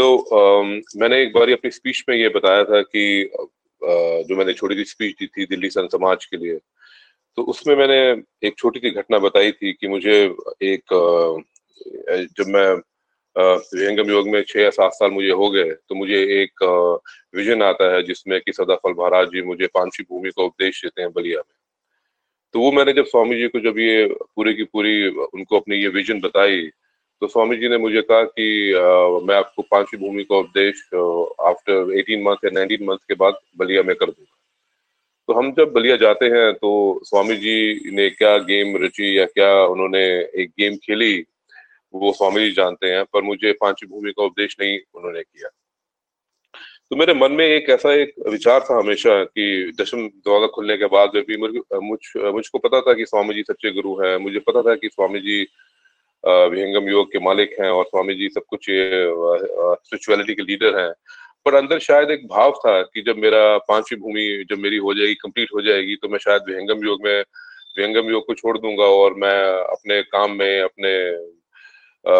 तो so, मैंने एक बार अपनी स्पीच में ये बताया था कि जो मैंने छोटी सी स्पीच दी थी दिल्ली सन समाज के लिए तो उसमें मैंने एक छोटी सी घटना बताई थी कि मुझे एक जब मैं विहंगम योग में छह या सात साल मुझे हो गए तो मुझे एक विजन आता है जिसमें कि सदाफल महाराज जी मुझे पांची भूमि का उपदेश देते हैं बलिया में। तो वो मैंने जब स्वामी जी को जब ये पूरी की पूरी उनको अपनी ये विजन बताई तो स्वामी जी ने मुझे कहा कि आ, मैं आपको पांचवी भूमि का उपदेश आफ्टर 18 मंथ या 19 मंथ के बाद बलिया में कर दूँगा। तो हम जब बलिया जाते हैं तो स्वामी जी ने क्या गेम रची या क्या उन्होंने एक गेम खेली वो स्वामी जी जानते हैं पर मुझे पांचवी भूमि का उपदेश नहीं उन्होंने किया। तो मेरे मन में एक ऐसा एक विचार था हमेशा कि दशम दरवाज़ा खुलने के बाद भी मुझ मुझको पता था कि स्वामी जी सच्चे गुरु हैं मुझे पता था कि स्वामी जी विहंगम योग के मालिक हैं और स्वामी जी सब कुछ स्पिरिचुअलिटी के लीडर हैं। पर अंदर शायद एक भाव था कि जब मेरा पांचवी भूमि जब मेरी हो जाएगी कंप्लीट हो जाएगी तो मैं शायद विहंगम योग में विहंगम योग को छोड़ दूँगा और मैं अपने काम में अपने आ,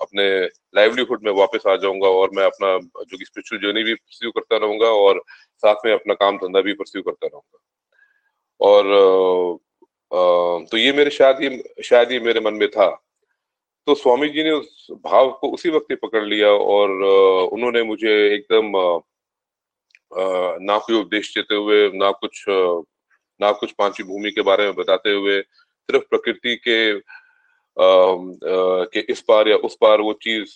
अपने लाइवलीहुड में वापस आ जाऊँगा और मैं अपना जो कि स्पिरिचुअल जर्नी भी परस्यू करता रहूँगा और साथ में अपना काम धंधा भी परस्यू करता रहूँगा। और तो ये मेरे शायद ये शायद ये मेरे मन में था। तो स्वामी जी ने उस भाव को उसी वक्त ही पकड़ लिया और उन्होंने मुझे एकदम ना कोई उपदेश देते हुए, ना कुछ ना कुछ पांचवी भूमि के बारे में बताते हुए, सिर्फ़ प्रकृति के के इस पार या उस पार वो चीज़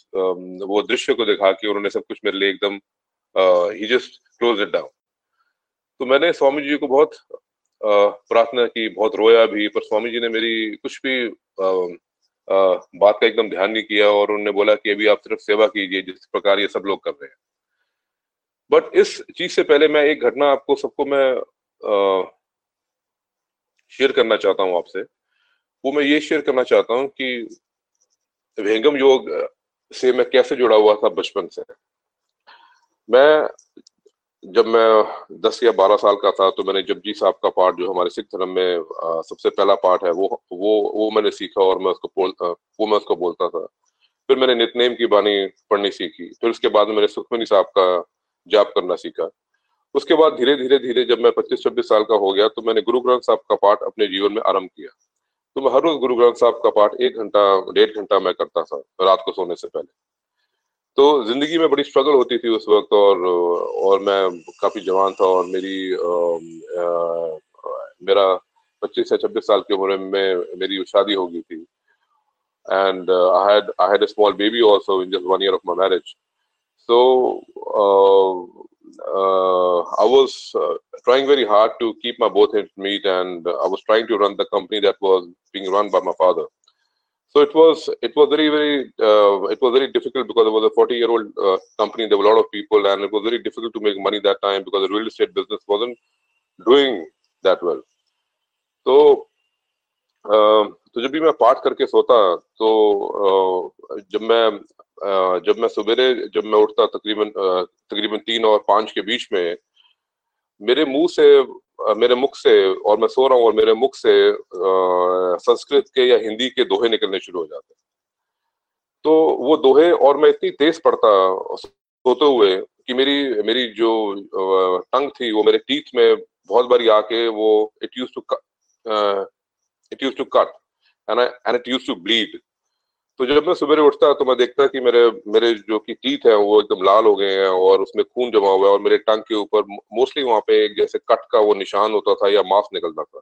वो दृश्य को दिखा के उन्होंने सब कुछ मेरे लिए एकदम ही जस्ट क्लोज इट डाउन। तो मैंने स्वामी जी को बहुत प्रार्थना की बहुत रोया भी पर स्वामी जी ने मेरी कुछ भी आ, आ, बात का एकदम ध्यान नहीं किया और उन्होंने बोला कि अभी आप सिर्फ़ सेवा कीजिए जिस प्रकार ये सब लोग कर रहे हैं। बट इस चीज़ से पहले मैं एक घटना आपको सबको मैं शेयर करना चाहता हूँ आपसे। वो मैं ये शेयर करना चाहता हूँ कि वेंगम योग से मैं कैसे जुड़ा हुआ था बचपन से। मैं जब मैं 10 या 12 साल का था तो मैंने जपजी साहब का पाठ जो हमारे सिख धर्म में आ, सबसे पहला पाठ है वो वो वो मैंने सीखा और मैं उसको वो मैं उसको बोलता था। फिर मैंने नितनेम की बानी पढ़नी सीखी फिर उसके बाद मैंने सुखमनी साहब का जाप करना सीखा। उसके बाद धीरे धीरे धीरे जब मैं 25-26 साल का हो गया तो मैंने गुरु ग्रंथ साहब का पाठ अपने जीवन में आरंभ किया। तो मैं हर रोज गुरु ग्रंथ साहब का पाठ एक घंटा डेढ़ घंटा मैं करता था रात को सोने से पहले। तो ज़िंदगी में बड़ी स्ट्रगल होती थी उस वक्त और और मैं काफ़ी जवान था और मेरी मेरा 25 से 26 साल की उम्र में मेरी शादी हो गई थी। And I had small baby also in just one year of my marriage so I was trying very hard to keep my both meet and I was trying to run the company that was being run by my father So it was it was very very uh, it was very difficult because it was a 40 year old uh, company. There were a lot of people, and it was very difficult to make money that time because the real estate business wasn't doing that well. So तो जब भी मैं पाठ करके सोता तो जब मैं जब मैं सवेरे जब मैं उठता तकरीबन तकरीबन तीन और पाँच के बीच में मेरे मुँह से मेरे मुख से और मैं सो रहा हूँ और मेरे मुख से संस्कृत के या हिंदी के दोहे निकलने शुरू हो जाते तो वो दोहे और मैं इतनी तेज पढ़ता, सोते हुए कि मेरी मेरी जो टंग थी, वो मेरे टीथ में बहुत बारी आके वो it used to it used to cut and it used to bleed तो जब मैं सुबह उठता तो मैं देखता कि मेरे मेरे जो की टीथ है वो एकदम लाल हो गए हैं और उसमें खून जमा हुआ है और मेरे टंग के ऊपर मोस्टली वहाँ पे एक जैसे कट का वो निशान होता था या मांस निकलता था।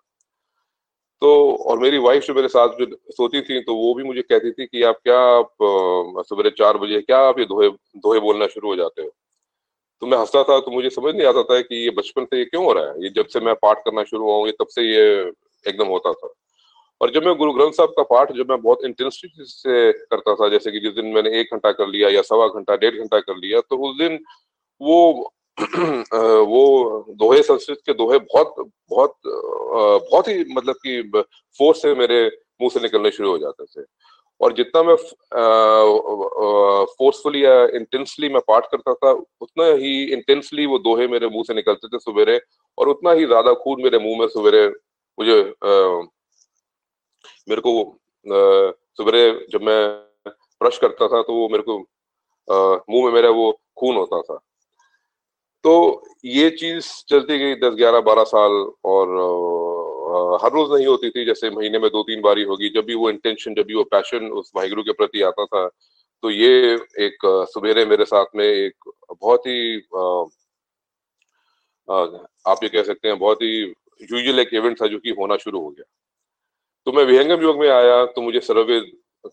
तो और मेरी वाइफ जो मेरे साथ जो सोती थी तो वो भी मुझे कहती थी कि आप क्या सवेरे चार बजे क्या आप ये धोए धोए बोलना शुरू हो जाते हो? तो मैं हंसता था तो मुझे समझ नहीं आता था कि ये बचपन से ये क्यों हो रहा है? ये जब से मैं पाठ करना शुरू हुआ ये तब से ये एकदम होता था। और जब मैं गुरु ग्रंथ साहब का पाठ, जब मैं बहुत इंटेंसिटी से करता था, जैसे कि जिस दिन मैंने एक घंटा कर लिया या सवा घंटा, डेढ़ घंटा कर लिया तो उस दिन वो वो दोहे, संस्कृत के दोहे बहुत बहुत बहुत ही मतलब कि फोर्स से मेरे मुँह से निकलने शुरू हो जाते थे। और जितना मैं फोर्सफुली या इंटेंसली मैं पाठ करता था, उतना ही इंटेंसली वो दोहे मेरे मुँह से निकलते थे सवेरे और उतना ही ज़्यादा खून मेरे मुँह में सवेरे मुझे मेरे को सवेरे जब मैं ब्रश करता था तो वो मेरे को मुँह में मेरा वो खून होता था। तो ये चीज़ चलती गई दस ग्यारह बारह साल और आ, हर रोज नहीं होती थी जैसे महीने में दो तीन बारी होगी। जब भी वो इंटेंशन जब भी वो पैशन उस वाहिगुरु के प्रति आता था तो ये एक सवेरे मेरे साथ में एक बहुत ही आप ये कह सकते हैं बहुत ही यूजल एक इवेंट था जो कि होना शुरू हो गया। तो मैं विहंगम योग में आया तो मुझे सर्वेद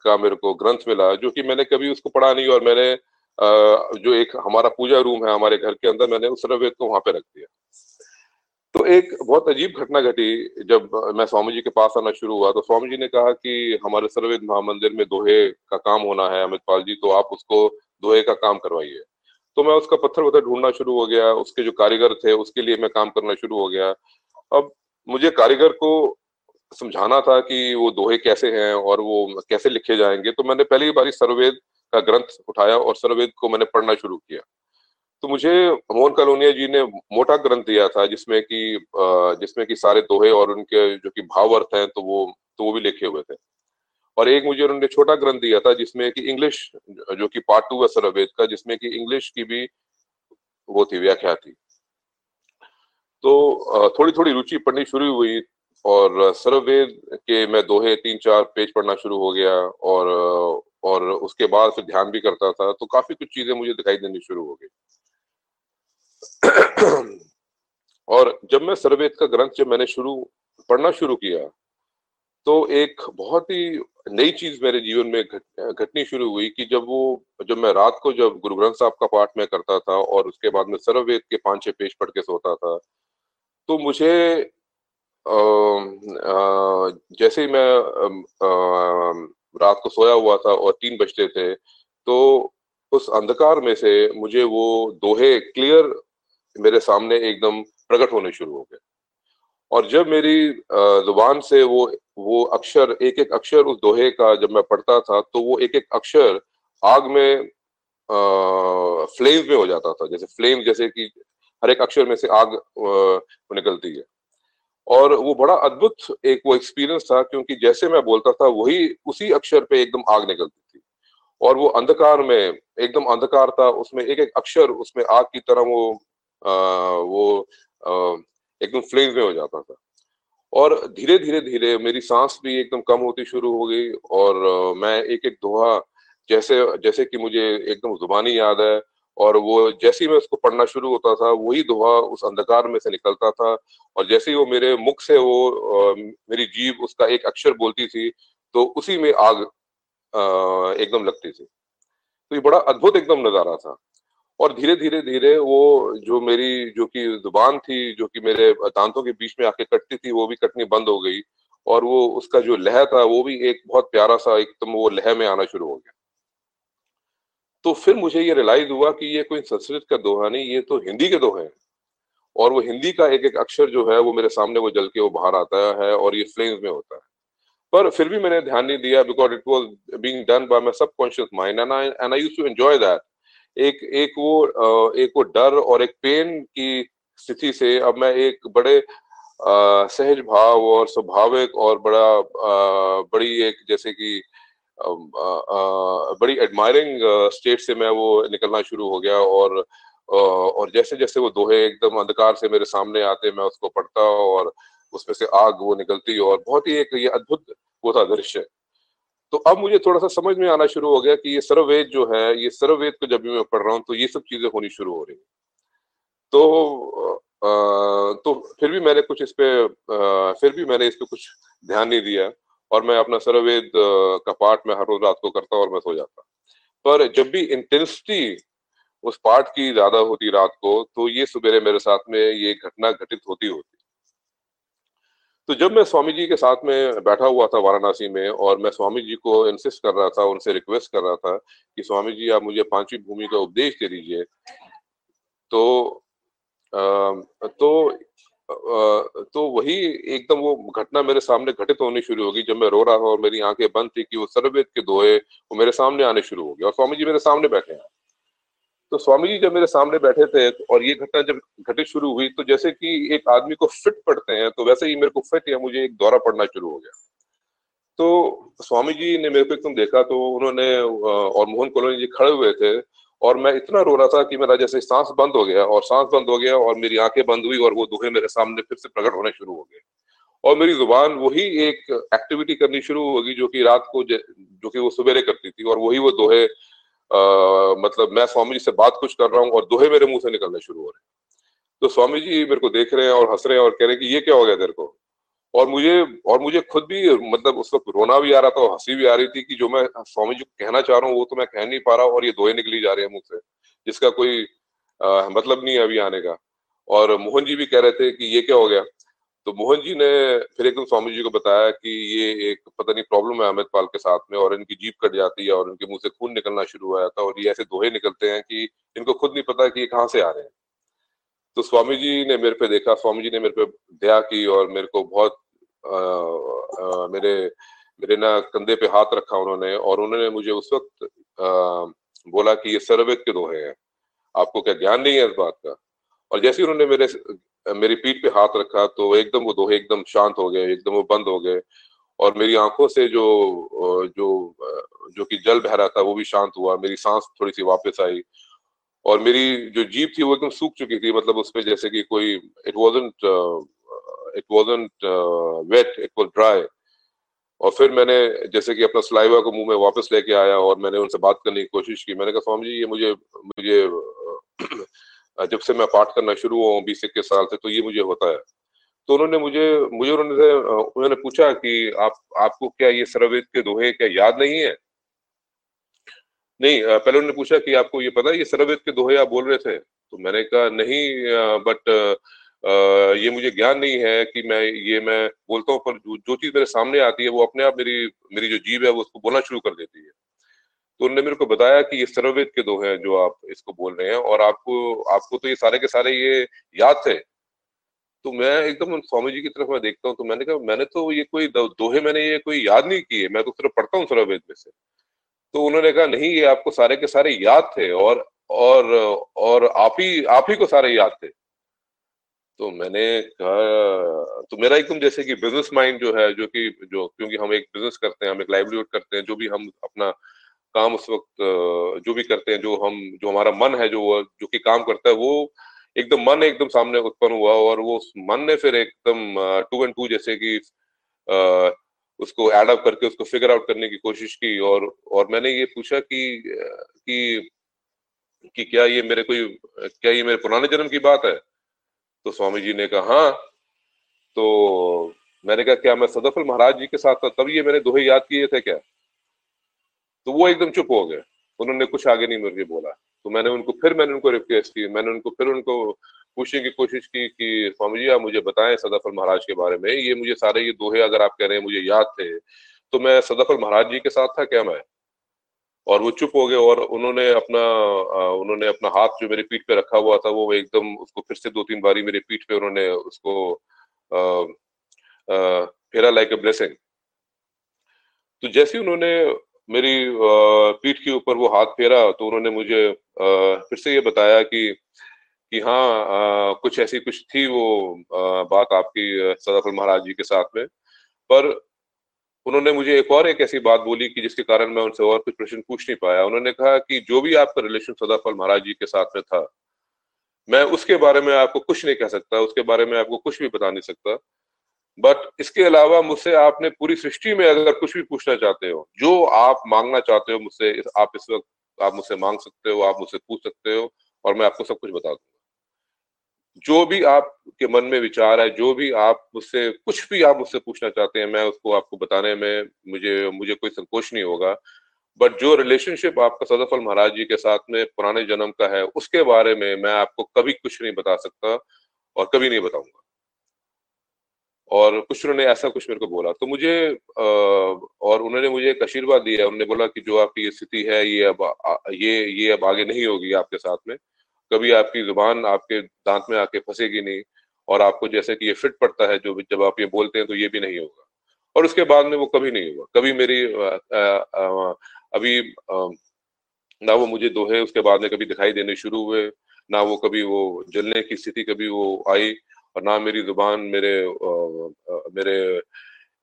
का मेरे को ग्रंथ मिला, जो कि मैंने कभी उसको पढ़ा नहीं और मैंने जो एक हमारा पूजा रूम है हमारे घर के अंदर, मैंने उस सर्वेद को वहाँ पे रख दिया। तो एक बहुत अजीब घटना घटी, जब मैं स्वामी जी के पास आना शुरू हुआ तो स्वामी जी ने कहा कि हमारे सर्वेद महामंदिर में दोहे का काम होना है, अमित पाल जी तो आप उसको दोहे का काम करवाइए। तो मैं उसका पत्थर वत्थर ढूंढना शुरू हो गया, उसके जो कारीगर थे, उसके लिए मैं काम करना शुरू हो गया। अब मुझे कारीगर को समझाना था कि वो दोहे कैसे हैं और वो कैसे लिखे जाएँगे तो मैंने पहली बार सर्वेद का ग्रंथ उठाया और सर्वेद को मैंने पढ़ना शुरू किया। तो मुझे मोहन कलोनिया जी ने मोटा ग्रंथ दिया था जिसमें कि जिसमें कि सारे दोहे और उनके जो कि भाव अर्थ हैं तो वो तो वो भी लिखे हुए थे। और एक मुझे उन्होंने छोटा ग्रंथ दिया था जिसमें कि इंग्लिश, जो कि पार्ट टू है सरवेद का, जिसमें कि इंग्लिश की भी वो थी, व्याख्या थी। तो थोड़ी थोड़ी रुचि पढ़नी शुरू हुई और सर्ववेद के मैं दोहे तीन चार पेज पढ़ना शुरू हो गया और और उसके बाद फिर ध्यान भी करता था तो काफ़ी कुछ चीज़ें मुझे दिखाई देनी शुरू हो गई। और जब मैं सर्वेद का ग्रंथ जब मैंने शुरू, पढ़ना शुरू किया तो एक बहुत ही नई चीज़ मेरे जीवन में घट घटनी शुरू हुई कि जब वो, जब मैं रात को जब गुरु ग्रंथ साहब का पाठ में करता था और उसके बाद में सर्ववेद के पाँच छह पेज पढ़ के सोता था तो मुझे जैसे ही मैं रात को सोया हुआ था और तीन बजते थे तो उस अंधकार में से मुझे वो दोहे क्लियर मेरे सामने एकदम प्रकट होने शुरू हो गए। और जब मेरी ज़ुबान से वो वो अक्षर एक एक अक्षर उस दोहे का जब मैं पढ़ता था तो वो एक एक अक्षर आग में फ्लेम में हो जाता था जैसे फ्लेम जैसे कि हर एक अक्षर में से आग आ, निकलती है। और वो बड़ा अद्भुत एक वो एक्सपीरियंस था क्योंकि जैसे मैं बोलता था वही उसी अक्षर पे एकदम आग निकलती थी। और वो अंधकार में एकदम अंधकार था उसमें एक एक अक्षर उसमें आग की तरह वो आ, वो एकदम फ्लेम में हो जाता था। और धीरे धीरे धीरे मेरी सांस भी एकदम कम होती शुरू हो गई और मैं एक एक दोहा जैसे जैसे कि मुझे एकदम जुबानी याद है और वो जैसे ही मैं उसको पढ़ना शुरू होता था, वही दोहा उस अंधकार में से निकलता था। और जैसे ही वो मेरे मुख से वो मेरी जीव उसका एक अक्षर बोलती थी तो उसी में आग एकदम लगती थी। तो ये बड़ा अद्भुत एकदम नज़ारा था। और धीरे धीरे धीरे वो जो मेरी, जो कि ज़ुबान थी, जो कि मेरे दांतों के बीच में आके कटती थी, वो भी कटनी बंद हो गई। और वो उसका जो लह था, वो भी एक बहुत प्यारा सा, एकदम वो लह में आना शुरू हो गया। तो फिर मुझे ये रियलाइज़ हुआ कि ये कोई संस्कृत का दोहा नहीं ये तो हिंदी के दोहे हैं। और वो हिंदी का एक एक अक्षर जो है वो मेरे सामने वो जल के वो बाहर आता है और ये फ्लेम्स में होता है। पर फिर भी मैंने ध्यान नहीं दिया because it was being done by my subconscious mind and I and I used to enjoy that एक एक वो एक वो डर और एक पेन की स्थिति से अब मैं एक बड़े आ, सहज भाव और स्वाभाविक और बड़ा आ, बड़ी एक जैसे कि बड़ी एडमायरिंग स्टेट से मैं वो निकलना शुरू हो गया और और जैसे जैसे वो दोहे एकदम अंधकार से मेरे सामने आते मैं उसको पढ़ता और उसमें से आग वो निकलती और बहुत ही एक ये अद्भुत वो था दृश्य। तो अब मुझे थोड़ा सा समझ में आना शुरू हो गया कि ये सर्ववेद जो है ये सर्ववेद को जब भी मैं पढ़ रहा हूँ तो ये सब चीज़ें होनी शुरू हो रही तो आ, तो फिर भी मैंने कुछ इस पे आ, फिर भी मैंने इस पे कुछ ध्यान नहीं दिया। और मैं अपना सर्ववेद का पाठ में हर रोज रात को करता और मैं सो जाता पर जब भी इंटेंसिटी उस पाठ की ज़्यादा होती रात को तो ये सुबेरे मेरे साथ में ये घटना घटित होती होती। तो जब मैं स्वामी जी के साथ में बैठा हुआ था वाराणसी में और मैं स्वामी जी को इंसिस्ट कर रहा था उनसे रिक्वेस्ट कर रहा था कि स्वामी जी आप मुझे पांचवी भूमि का उपदेश दे दीजिए। तो आ, तो तो वही एकदम वो घटना मेरे सामने घटित होनी शुरू होगी जब मैं रो रहा था और मेरी आँखें बंद थी कि वो सर्वेद के दोहे वो मेरे सामने आने शुरू हो और स्वामी जी मेरे सामने बैठे हैं। तो स्वामी जी जब मेरे सामने बैठे थे और ये घटना जब घटित शुरू हुई तो जैसे कि एक आदमी को फिट पड़ते हैं तो वैसे ही मेरे को फिट या मुझे एक दौरा पड़ना शुरू हो गया। तो स्वामी जी ने मेरे को एकदम देखा तो उन्होंने और मोहन कॉलोनी जी खड़े हुए थे और मैं इतना रो रहा था कि मेरा जैसे सांस बंद हो गया और सांस बंद हो गया और मेरी आँखें बंद हुई और वो दोहे मेरे सामने फिर से प्रकट होने शुरू हो गए। और मेरी ज़ुबान वही एक एक्टिविटी करनी शुरू होगी जो कि रात को जो कि वो सवेरे करती थी और वही वो दोहे आ, मतलब मैं स्वामी जी से बात कुछ कर रहा हूँ और दोहे मेरे मुँह से निकलने शुरू हो रहे हैं। तो स्वामी जी मेरे को देख रहे हैं और हंस रहे हैं और कह रहे हैं कि ये क्या हो गया तेरे को? और मुझे और मुझे खुद भी मतलब उस वक्त रोना भी आ रहा था और हँसी भी आ रही थी कि जो मैं स्वामी जी को कहना चाह रहा हूँ वो तो मैं कह नहीं पा रहा और ये दोहे निकली जा रहे हैं मुझसे जिसका कोई आ, मतलब नहीं है अभी आने का। और मोहन जी भी कह रहे थे कि ये क्या हो गया? तो मोहन जी ने फिर एकदम स्वामी जी को बताया कि ये एक पता नहीं प्रॉब्लम है अमित पाल के साथ में और इनकी जीप कट जाती है और इनके मुँह से खून निकलना शुरू हो जाता है और ये ऐसे दोहे निकलते हैं कि इनको खुद नहीं पता कि ये कहाँ से आ रहे हैं। तो स्वामी जी ने मेरे पे देखा स्वामी जी ने मेरे पे दया की और मेरे को बहुत आ, मेरे मेरे ना कंधे पे हाथ रखा उन्होंने और उन्होंने मुझे उस वक्त आ, बोला कि ये सर्वेद के दोहे हैं। आपको क्या ज्ञान नहीं है इस बात का? और जैसे उन्होंने मेरे मेरी पीठ पे हाथ रखा तो एकदम वो दोहे एकदम शांत हो गए एकदम वो बंद हो गए और मेरी आँखों से जो जो जो कि जल बह रहा था वो भी शांत हुआ मेरी सांस थोड़ी सी वापस आई और मेरी जो जीप थी वो एकदम सूख चुकी थी मतलब उस पर जैसे कि कोई it wasn't it wasn't wet it was dry और फिर मैंने जैसे कि अपना सलाइवा को मुँह में वापस लेके आया और मैंने उनसे बात करने की कोशिश की। मैंने कहा, स्वामी जी, ये मुझे मुझे जब से मैं पाठ करना शुरू हुआ बीस इक्कीस साल से तो ये मुझे होता है। तो उन्होंने मुझे मुझे उन्होंने उन्होंने पूछा कि आप, आपको क्या ये सर्वेद के दोहे क्या याद नहीं है? नहीं पहले उन्होंने पूछा कि आपको ये पता है, ये सर्वेद के दोहे आप बोल रहे थे? तो मैंने कहा, नहीं बट ये मुझे ज्ञान नहीं है कि मैं ये मैं बोलता हूँ पर जो, चीज़ मेरे सामने आती है वो अपने आप मेरी मेरी जो जीव है वो उसको बोलना शुरू कर देती है। तो उन्होंने मेरे को बताया कि ये सर्ववेद के दो हैं जो आप इसको बोल रहे हैं और आपको आपको तो ये सारे के सारे ये याद थे। तो मैं एकदम स्वामी जी की तरफ़ मैं देखता हूँ तो मैंने कहा मैंने तो ये कोई दोहे मैंने ये कोई याद नहीं किए मैं तो सिर्फ़ पढ़ता हूँ सर्ववेद में से। तो उन्होंने कहा नहीं ये आपको सारे के सारे याद थे और और और आप ही आप ही को सारे याद थे। तो मैंने कहा तो मेरा एकदम जैसे कि बिज़नेस माइंड जो है, जो कि, जो क्योंकि हम एक बिज़नेस करते हैं, हम एक लाइवलीहुड करते हैं, जो भी हम अपना काम उस वक्त, जो भी करते हैं, जो हम, जो हमारा मन है, जो जो कि काम करता है, वो एकदम मन एकदम सामने उत्पन्न हुआ और वो उस मन ने फिर एकदम टू एंड टू जैसे कि उसको एड अप करके उसको फिगर आउट करने की कोशिश की और और मैंने ये पूछा कि कि कि क्या ये मेरे कोई, क्या ये मेरे पुराने जन्म की बात है? तो स्वामी जी ने कहा हाँ। तो मैंने कहा, क्या मैं सदफल महाराज जी के साथ था? तब ये मैंने दोहे याद किए थे क्या? तो वो एकदम चुप हो गए। उन्होंने कुछ आगे नहीं मुझे बोला। तो मैंने उनको, फिर मैंने उनको रिक्वेस्ट की, मैंने उनको, फिर उनको पूछने की कोशिश की कि स्वामी जी आप मुझे बताएँ सदाफल महाराज के बारे में? ये मुझे सारे ये दोहे अगर आप कह रहे हैं, मुझे याद थे। तो मैं सदाफल महाराज जी के साथ था, क्या मैं? और वो चुप हो गए और उन्होंने अपना उन्होंने अपना हाथ जो मेरे पीठ पे रखा हुआ था, वो एकदम उसको फिर से दो तीन बारी मेरी पीठ पे उन्होंने उसको फेरा लाइक ए ब्लेसिंग तो जैसे उन्होंने मेरी पीठ के ऊपर वो हाथ फेरा तो उन्होंने मुझे फिर से ये बताया कि कि हाँ कुछ ऐसी कुछ थी वो बात आपकी, सदाफल महाराज जी के साथ में। पर उन्होंने मुझे एक और एक ऐसी बात बोली कि जिसके कारण मैं उनसे और कुछ प्रश्न पूछ नहीं पाया। उन्होंने कहा कि जो भी आपका रिलेशन सदाफल महाराज जी के साथ में था, मैं उसके बारे में आपको कुछ नहीं कह सकता, उसके बारे में आपको कुछ भी बता नहीं सकता। बट इसके अलावा मुझसे आपने पूरी सृष्टि में अगर कुछ भी पूछना चाहते हो, जो आप मांगना चाहते हो मुझसे, आप इस वक्त आप मुझसे मांग सकते हो, आप मुझसे पूछ सकते हो और मैं आपको सब कुछ बता दूँगा। जो भी आपके मन में विचार है, जो भी आप मुझसे, कुछ भी आप मुझसे पूछना चाहते हैं, मैं उसको आपको बताने में मुझे मुझे कोई संकोच नहीं होगा। बट जो रिलेशनशिप आपका सदफल महाराज जी के साथ में पुराने जन्म का है, उसके बारे में मैं आपको कभी कुछ नहीं बता सकता और कभी नहीं बताऊँगा। और कुछ उन्होंने ऐसा कुछ मेरे को बोला। तो मुझे और उन्होंने मुझे एक आशीर्वाद दिया उन्होंने बोला कि जो आपकी स्थिति है, ये अब ये ये अब आगे नहीं होगी आपके साथ में। कभी आपकी ज़ुबान आपके दांत में आके फंसेगी नहीं और आपको जैसे कि ये फिट पड़ता है जो जब आप ये बोलते हैं तो ये भी नहीं होगा। और उसके बाद में वो कभी नहीं होगा कभी मेरी आ, आ, आ, अभी आ, ना वो मुझे दोहे उसके बाद में कभी दिखाई देने शुरू हुए ना वो कभी वो जलने की स्थिति कभी वो आई और ना मेरी ज़ुबान मेरे आ, मेरे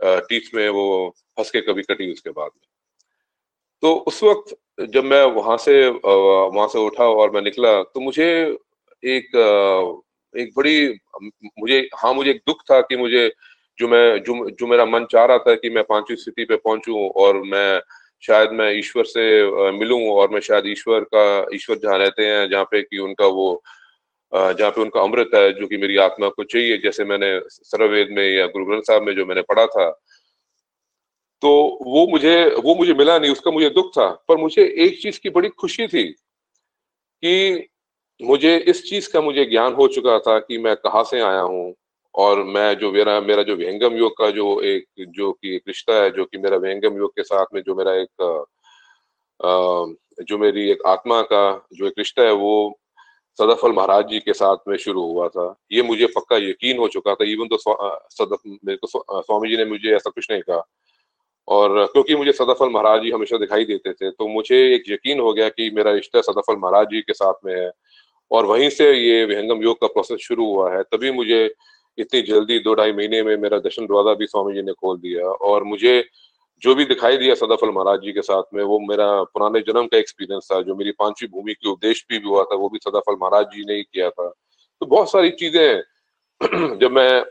टीथ में वो फंस के कभी कटी उसके बाद में। तो उस वक्त जब मैं वहाँ से वहाँ से उठा और मैं निकला तो मुझे एक एक बड़ी मुझे हाँ मुझे एक दुख था कि मुझे जो मैं, जो जो मेरा मन चाह रहा था कि मैं पांचवी स्थिति पे पहुंचूं और मैं शायद मैं ईश्वर से मिलूं और मैं शायद ईश्वर का, ईश्वर जहाँ रहते हैं, जहाँ पे कि उनका वो जहाँ पे उनका अमृत है, जो कि मेरी आत्मा को चाहिए, जैसे मैंने सर्ववेद में या गुरु ग्रंथ साहब में जो मैंने पढ़ा था तो वो मुझे वो मुझे मिला नहीं, उसका मुझे दुख था। पर मुझे एक चीज़ की बड़ी खुशी थी कि मुझे इस चीज़ का मुझे ज्ञान हो चुका था कि मैं कहाँ से आया हूँ और मैं जो मेरा मेरा जो विहंगम योग का जो एक, जो कि एक रिश्ता है, जो कि मेरा व्यंगम योग के साथ में जो मेरा एक जो मेरी एक आत्मा का जो एक रिश्ता है, वो सदाफल महाराज जी के साथ में शुरू हुआ था। ये मुझे पक्का यकीन हो चुका था। इवन तो सदफ, मेरे को स्वामी जी ने मुझे ऐसा कुछ नहीं कहा। और क्योंकि मुझे सदाफल महाराज जी हमेशा दिखाई देते थे तो मुझे एक यकीन हो गया कि मेरा रिश्ता सदाफल महाराज जी के साथ में है। और वहीं से ये विहंगम योग का प्रोसेस शुरू हुआ है। तभी मुझे इतनी जल्दी दो ढाई महीने में मेरा दर्शन दरवाज़ा भी स्वामी जी ने खोल दिया और मुझे जो भी दिखाई दिया सदाफल महाराज जी के साथ में, वो मेरा पुराने जन्म का एक्सपीरियंस था, जो मेरी पांचवी भूमि की उपदेश भी हुआ था, वो भी सदाफल महाराज जी ने ही किया था। तो बहुत सारी चीज़ें जब मैं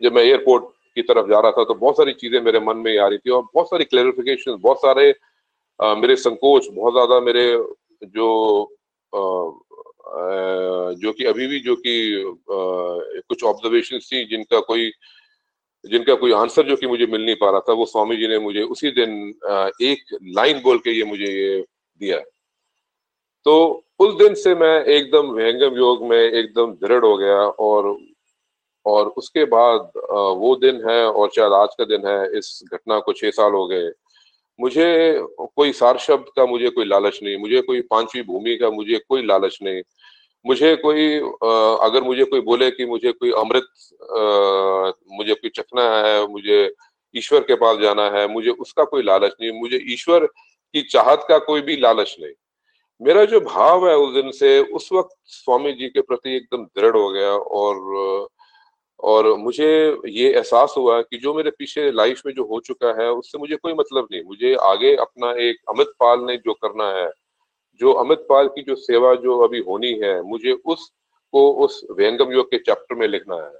जब मैं एयरपोर्ट की तरफ़ जा रहा था तो बहुत सारी चीज़ें मेरे मन में आ रही थी और बहुत सारी क्लेरिफिकेशन बहुत सारे आ, मेरे संकोच बहुत ज़्यादा मेरे जो आ, जो कि अभी भी जो कि कुछ ऑब्जर्वेशन थी जिनका कोई जिनका कोई आंसर जो कि मुझे मिल नहीं पा रहा था वो स्वामी जी ने मुझे उसी दिन एक लाइन बोल के ये मुझे ये दिया। तो उस दिन से मैं एकदम विहंगम योग में एकदम दृढ़ हो गया और और उसके बाद वो दिन है और शायद आज का दिन है, इस घटना को छह साल हो गए। मुझे कोई सार शब्द का मुझे कोई लालच नहीं, मुझे कोई पांचवी भूमि का मुझे कोई लालच नहीं। मुझे कोई अगर मुझे कोई बोले कि मुझे कोई अमृत मुझे कोई चखना है, मुझे ईश्वर के पास जाना है, मुझे उसका कोई लालच नहीं, मुझे ईश्वर की चाहत का कोई भी लालच नहीं। मेरा जो भाव है उस दिन से, उस वक्त स्वामी जी के प्रति एकदम दृढ़ हो गया और और मुझे ये एहसास हुआ कि जो मेरे पीछे लाइफ में जो हो चुका है, उससे मुझे कोई मतलब नहीं। मुझे आगे अपना एक अमित पाल ने जो करना है, जो अमित पाल की जो सेवा जो अभी होनी है, मुझे उसको उस व्यंगम योग के चैप्टर में लिखना है।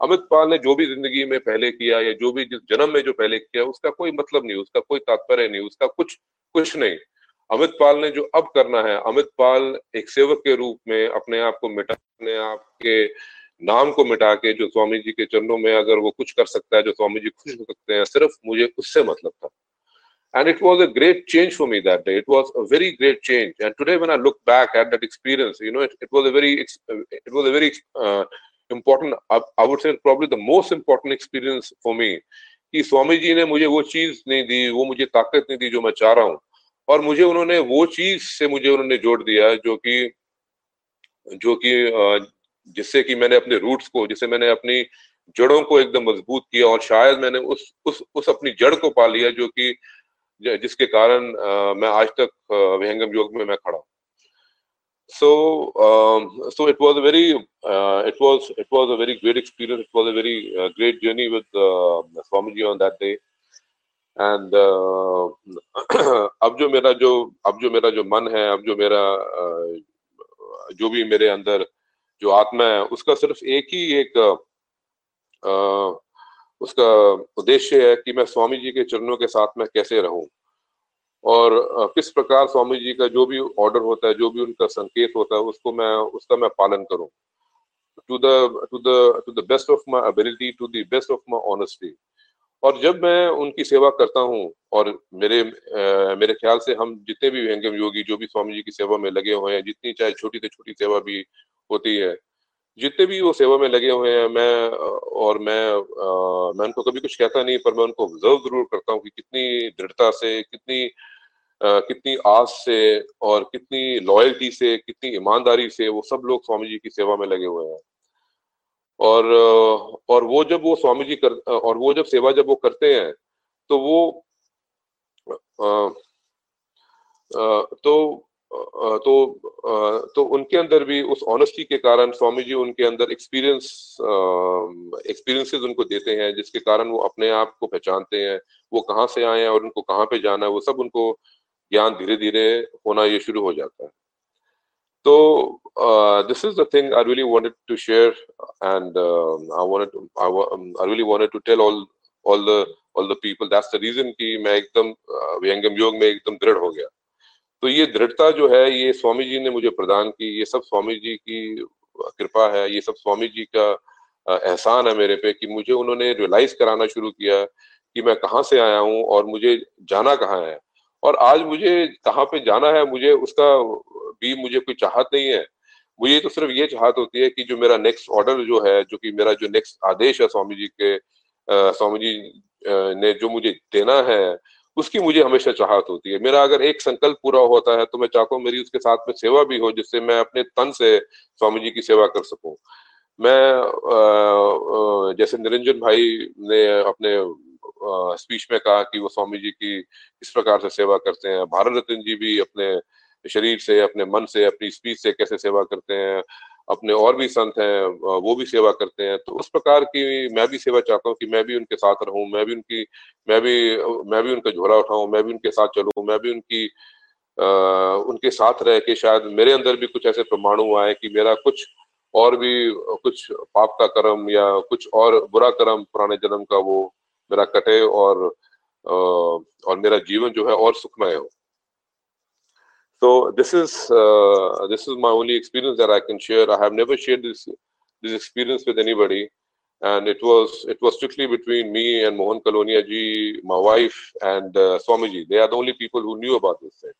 अमित पाल ने जो भी ज़िंदगी में पहले किया या जो भी जिस जन्म में जो पहले किया, उसका कोई मतलब नहीं, उसका कोई तात्पर्य नहीं, उसका कुछ कुछ नहीं। अमित पाल ने जो अब करना है, अमित पाल एक सेवक के रूप में अपने आप को मिटा अपने आप के नाम को मिटा के जो स्वामी जी के चरणों में अगर वो कुछ कर सकता है जो स्वामी जी खुश हो सकते हैं सिर्फ़ मुझे उससे मतलब था and it was a great change for me that day it was a very great change and today when i look back at that experience you know it, it was a very it was a very uh, important I, would say probably the most important experience for me कि स्वामी जी ने मुझे वो चीज़ नहीं दी वो मुझे ताकत नहीं दी जो मैं चाह रहा हूँ और मुझे उन्होंने वो चीज़ से मुझे उन्होंने जोड़ दिया जो कि जो कि जिससे कि मैंने अपने रूट्स को जिससे मैंने अपनी जड़ों को एकदम मज़बूत किया और शायद मैंने उस उस उस अपनी जड़ को पा लिया जो कि जिसके कारण आ, मैं आज तक विहंगम योग में मैं खड़ा हूँ। So um, so it was a very uh, it was it was a very great experience. It was a very uh, great journey with uh, Swamiji on uh, अब जो मेरा जो अब जो मेरा जो मन है अब जो मेरा uh, जो भी मेरे अंदर जो आत्मा है उसका सिर्फ़ एक ही एक uh, उसका उद्देश्य है कि मैं स्वामी जी के चरणों के साथ में कैसे रहूँ। और किस प्रकार स्वामी जी का जो भी ऑर्डर होता है जो भी उनका संकेत होता है उसको मैं उसका मैं पालन करूँ। To the to the to the best of my ability to the best of my honesty और जब मैं उनकी सेवा करता हूँ और मेरे आ, मेरे ख्याल से हम जितने भी व्यंगम योगी जो भी स्वामी जी की सेवा में लगे हुए हैं जितनी चाहे छोटी से छोटी सेवा भी होती है। जितने भी वो सेवा में लगे हुए हैं मैं और मैं आ, मैं उनको कभी कुछ कहता नहीं पर मैं उनको ऑब्ज़र्व ज़रूर करता हूँ कि कितनी दृढ़ता से कितनी आ, कितनी आस से और कितनी लॉयल्टी से कितनी ईमानदारी से वो सब लोग स्वामी जी की सेवा में लगे हुए हैं। और और वो जब वो स्वामी जी कर और वो जब सेवा जब वो करते हैं तो वो आ, आ, तो तो तो उनके अंदर भी उस ऑनेस्टी के कारण स्वामी जी उनके अंदर एक्सपीरियंस एक्सपीरियंसेस उनको देते हैं, जिसके कारण वो अपने आप को पहचानते हैं, वो कहाँ से आए हैं और उनको कहाँ पे जाना है, वो सब उनको ज्ञान धीरे धीरे होना ये शुरू हो जाता है। तो this is the thing I really wanted to share and I wanted I really wanted to tell all all the all the people that's the reason कि मैं एकदम व्यंगम योग में एकदम दृढ़ हो गया। तो ये दृढ़ता जो है, ये स्वामी जी ने मुझे प्रदान की, ये सब स्वामी जी की कृपा है, ये सब स्वामी जी का एहसान है मेरे पे कि मुझे उन्होंने रियलाइज़ कराना शुरू किया कि मैं कहाँ से आया हूँ और मुझे जाना कहाँ है। और आज मुझे कहाँ पे जाना है, मुझे उसका भी मुझे कोई चाहत नहीं है। मुझे तो सिर्फ़ ये चाहत होती है कि जो मेरा नेक्स्ट ऑर्डर जो है, जो कि मेरा जो नेक्स्ट आदेश है स्वामी जी के स्वामी जी ने जो मुझे देना है उसकी मुझे हमेशा चाहत होती है। मेरा अगर एक संकल्प पूरा होता है तो मैं चाहता हूँ मेरी उसके साथ में सेवा भी हो, जिससे मैं अपने तन से स्वामी जी की सेवा कर सकूँ। मैं जैसे निरंजन भाई ने अपने स्पीच में कहा कि वो स्वामी जी की इस प्रकार से सेवा करते हैं। भारत रत्न जी भी अपने शरीर से, अपने मन से, अपनी स्पीच से कैसे सेवा करते हैं। अपने और भी संत हैं वो भी सेवा करते हैं। तो उस प्रकार की मैं भी सेवा चाहता हूँ कि मैं भी उनके साथ रहूँ मैं भी उनकी मैं भी मैं भी उनका झोला उठाऊं मैं भी उनके साथ चलूँ मैं भी उनकी आ, उनके साथ रह के शायद मेरे अंदर भी कुछ ऐसे परमाणु आए कि मेरा कुछ और भी कुछ पाप का कर्म या कुछ और बुरा कर्म पुराने जन्म का वो मेरा कटे और और मेरा जीवन जो है और सुखमय हो। So this is uh, this is my only experience that I can share. I have never shared this this experience with anybody, and it was it was strictly between me and Mohan Kalonia ji, my wife, and uh, Swamiji. They are the only people who knew about this thing.